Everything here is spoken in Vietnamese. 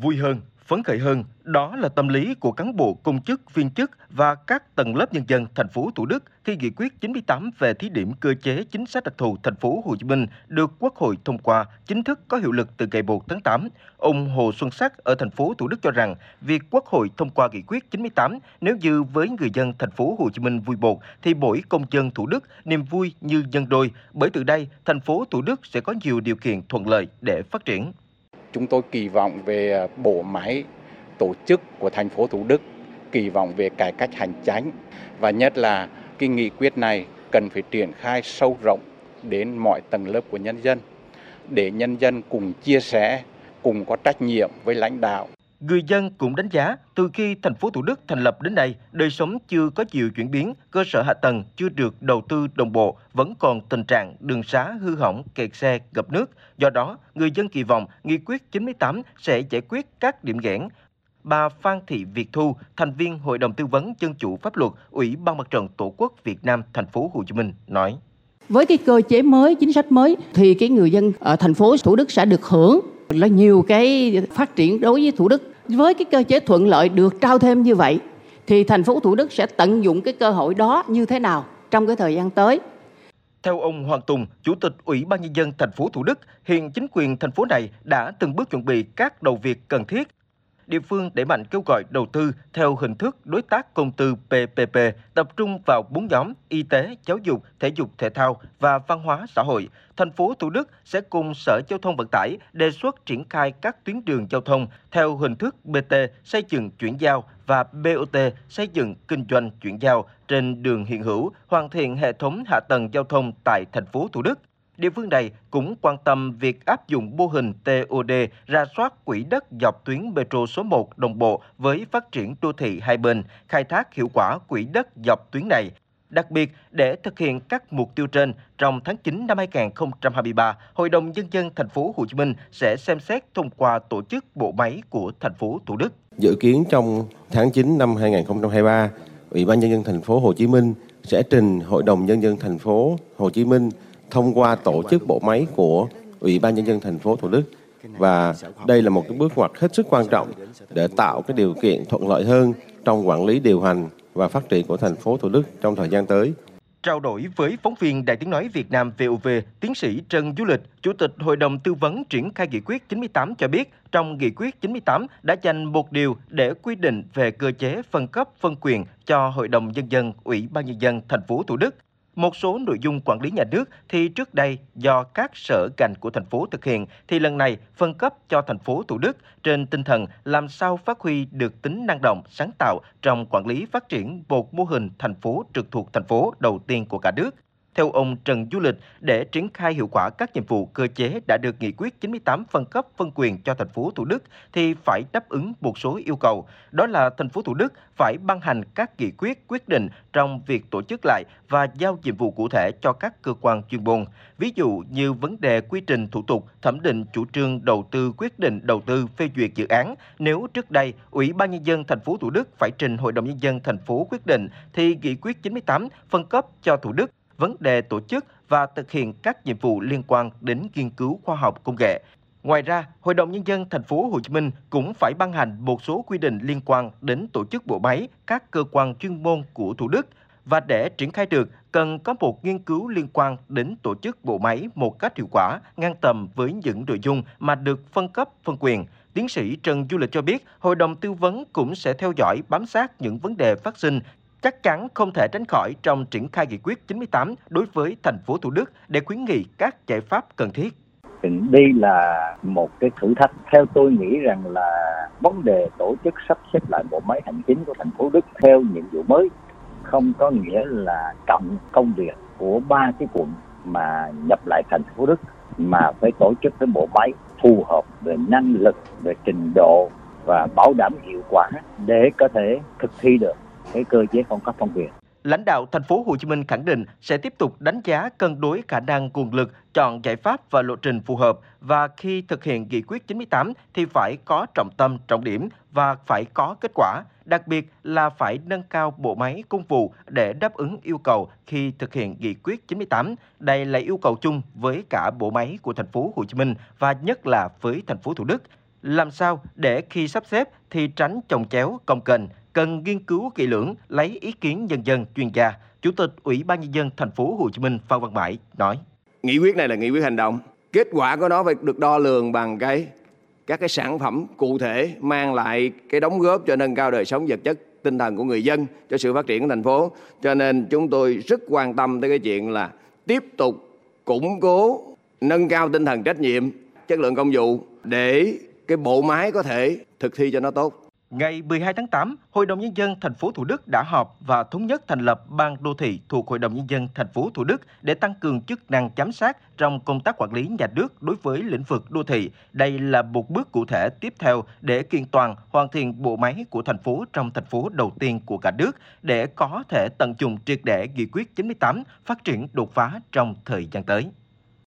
Vui hơn, phấn khởi hơn, đó là tâm lý của cán bộ công chức, viên chức và các tầng lớp nhân dân thành phố Thủ Đức khi nghị quyết 98 về thí điểm cơ chế chính sách đặc thù thành phố Hồ Chí Minh được Quốc hội thông qua chính thức có hiệu lực từ ngày 1 tháng 8. Ông Hồ Xuân Sắc ở thành phố Thủ Đức cho rằng việc Quốc hội thông qua nghị quyết 98 nếu như với người dân thành phố Hồ Chí Minh vui bột thì mỗi công dân Thủ Đức niềm vui như nhân đôi bởi từ đây thành phố Thủ Đức sẽ có nhiều điều kiện thuận lợi để phát triển. Chúng tôi kỳ vọng về à, bộ máy tổ chức của thành phố Thủ Đức, kỳ vọng về cải cách hành chính và nhất là cái nghị quyết này cần phải triển khai sâu rộng đến mọi tầng lớp của nhân dân để nhân dân cùng chia sẻ, cùng có trách nhiệm với lãnh đạo. Người dân cũng đánh giá từ khi thành phố Thủ Đức thành lập đến nay, đời sống chưa có nhiều chuyển biến, cơ sở hạ tầng chưa được đầu tư đồng bộ, vẫn còn tình trạng đường xá hư hỏng, kẹt xe, ngập nước. Do đó, người dân kỳ vọng nghị quyết 98 sẽ giải quyết các điểm nghẽn. Bà Phan Thị Việt Thu, thành viên Hội đồng tư vấn dân chủ pháp luật, Ủy ban Mặt trận Tổ quốc Việt Nam thành phố Hồ Chí Minh nói: Với cái cơ chế mới, chính sách mới thì cái người dân ở thành phố Thủ Đức sẽ được hưởng là nhiều cái phát triển đối với Thủ Đức với cái cơ chế thuận lợi được trao thêm như vậy thì thành phố Thủ Đức sẽ tận dụng cái cơ hội đó như thế nào trong cái thời gian tới. Theo ông Hoàng Tùng, Chủ tịch Ủy ban Nhân dân thành phố Thủ Đức, hiện chính quyền thành phố này đã từng bước chuẩn bị các đầu việc cần thiết địa phương đẩy mạnh kêu gọi đầu tư theo hình thức đối tác công tư PPP, tập trung vào bốn nhóm y tế, giáo dục, thể dục thể thao và văn hóa xã hội. Thành phố Thủ Đức sẽ cùng Sở Giao thông Vận tải đề xuất triển khai các tuyến đường giao thông theo hình thức BT xây dựng chuyển giao và BOT xây dựng kinh doanh chuyển giao trên đường hiện hữu, hoàn thiện hệ thống hạ tầng giao thông tại thành phố Thủ Đức địa phương này cũng quan tâm việc áp dụng mô hình TOD ra soát quỹ đất dọc tuyến metro số 1 đồng bộ với phát triển đô thị hai bên, khai thác hiệu quả quỹ đất dọc tuyến này. Đặc biệt, để thực hiện các mục tiêu trên, trong tháng 9 năm 2023, Hội đồng nhân dân thành phố Hồ Chí Minh sẽ xem xét thông qua tổ chức bộ máy của thành phố Thủ Đức. Dự kiến trong tháng 9 năm 2023, Ủy ban nhân dân thành phố Hồ Chí Minh sẽ trình Hội đồng nhân dân thành phố Hồ Chí Minh thông qua tổ chức bộ máy của Ủy ban nhân dân thành phố Thủ Đức và đây là một cái bước ngoặt hết sức quan trọng để tạo cái điều kiện thuận lợi hơn trong quản lý điều hành và phát triển của thành phố Thủ Đức trong thời gian tới. Trao đổi với phóng viên Đài Tiếng Nói Việt Nam VOV, tiến sĩ Trần Du Lịch, Chủ tịch Hội đồng Tư vấn triển khai nghị quyết 98 cho biết, trong nghị quyết 98 đã dành một điều để quy định về cơ chế phân cấp phân quyền cho Hội đồng Nhân dân, Ủy ban Nhân dân thành phố Thủ Đức. Một số nội dung quản lý nhà nước thì trước đây do các sở ngành của thành phố thực hiện thì lần này phân cấp cho thành phố Thủ Đức trên tinh thần làm sao phát huy được tính năng động, sáng tạo trong quản lý phát triển một mô hình thành phố trực thuộc thành phố đầu tiên của cả nước. Theo ông Trần Du Lịch, để triển khai hiệu quả các nhiệm vụ cơ chế đã được nghị quyết 98 phân cấp phân quyền cho thành phố Thủ Đức thì phải đáp ứng một số yêu cầu. Đó là thành phố Thủ Đức phải ban hành các nghị quyết quyết định trong việc tổ chức lại và giao nhiệm vụ cụ thể cho các cơ quan chuyên môn. Ví dụ như vấn đề quy trình thủ tục thẩm định chủ trương đầu tư quyết định đầu tư phê duyệt dự án. Nếu trước đây Ủy ban nhân dân thành phố Thủ Đức phải trình Hội đồng nhân dân thành phố quyết định thì nghị quyết 98 phân cấp cho Thủ Đức vấn đề tổ chức và thực hiện các nhiệm vụ liên quan đến nghiên cứu khoa học công nghệ. Ngoài ra, Hội đồng nhân dân thành phố Hồ Chí Minh cũng phải ban hành một số quy định liên quan đến tổ chức bộ máy các cơ quan chuyên môn của Thủ Đức và để triển khai được cần có một nghiên cứu liên quan đến tổ chức bộ máy một cách hiệu quả, ngang tầm với những nội dung mà được phân cấp phân quyền. Tiến sĩ Trần Du Lịch cho biết, Hội đồng tư vấn cũng sẽ theo dõi, bám sát những vấn đề phát sinh chắc chắn không thể tránh khỏi trong triển khai nghị quyết 98 đối với thành phố Thủ Đức để khuyến nghị các giải pháp cần thiết. Đây là một cái thử thách. Theo tôi nghĩ rằng là vấn đề tổ chức sắp xếp lại bộ máy hành chính của thành phố Đức theo nhiệm vụ mới không có nghĩa là cộng công việc của ba cái quận mà nhập lại thành phố Đức mà phải tổ chức cái bộ máy phù hợp về năng lực, về trình độ và bảo đảm hiệu quả để có thể thực thi được cái cơ chế phân cấp phân quyền. Lãnh đạo thành phố Hồ Chí Minh khẳng định sẽ tiếp tục đánh giá cân đối khả năng nguồn lực, chọn giải pháp và lộ trình phù hợp và khi thực hiện nghị quyết 98 thì phải có trọng tâm, trọng điểm và phải có kết quả, đặc biệt là phải nâng cao bộ máy công vụ để đáp ứng yêu cầu khi thực hiện nghị quyết 98. Đây là yêu cầu chung với cả bộ máy của thành phố Hồ Chí Minh và nhất là với thành phố Thủ Đức. Làm sao để khi sắp xếp thì tránh chồng chéo, công kềnh, cần nghiên cứu kỹ lưỡng, lấy ý kiến nhân dân, chuyên gia. Chủ tịch Ủy ban nhân dân thành phố Hồ Chí Minh Phan Văn Mãi nói: Nghị quyết này là nghị quyết hành động, kết quả của nó phải được đo lường bằng cái các cái sản phẩm cụ thể mang lại cái đóng góp cho nâng cao đời sống vật chất tinh thần của người dân cho sự phát triển của thành phố. Cho nên chúng tôi rất quan tâm tới cái chuyện là tiếp tục củng cố nâng cao tinh thần trách nhiệm chất lượng công vụ để cái bộ máy có thể thực thi cho nó tốt Ngày 12 tháng 8, Hội đồng nhân dân thành phố Thủ Đức đã họp và thống nhất thành lập ban đô thị thuộc Hội đồng nhân dân thành phố Thủ Đức để tăng cường chức năng giám sát trong công tác quản lý nhà nước đối với lĩnh vực đô thị. Đây là một bước cụ thể tiếp theo để kiện toàn hoàn thiện bộ máy của thành phố trong thành phố đầu tiên của cả nước để có thể tận dụng triệt để nghị quyết 98 phát triển đột phá trong thời gian tới.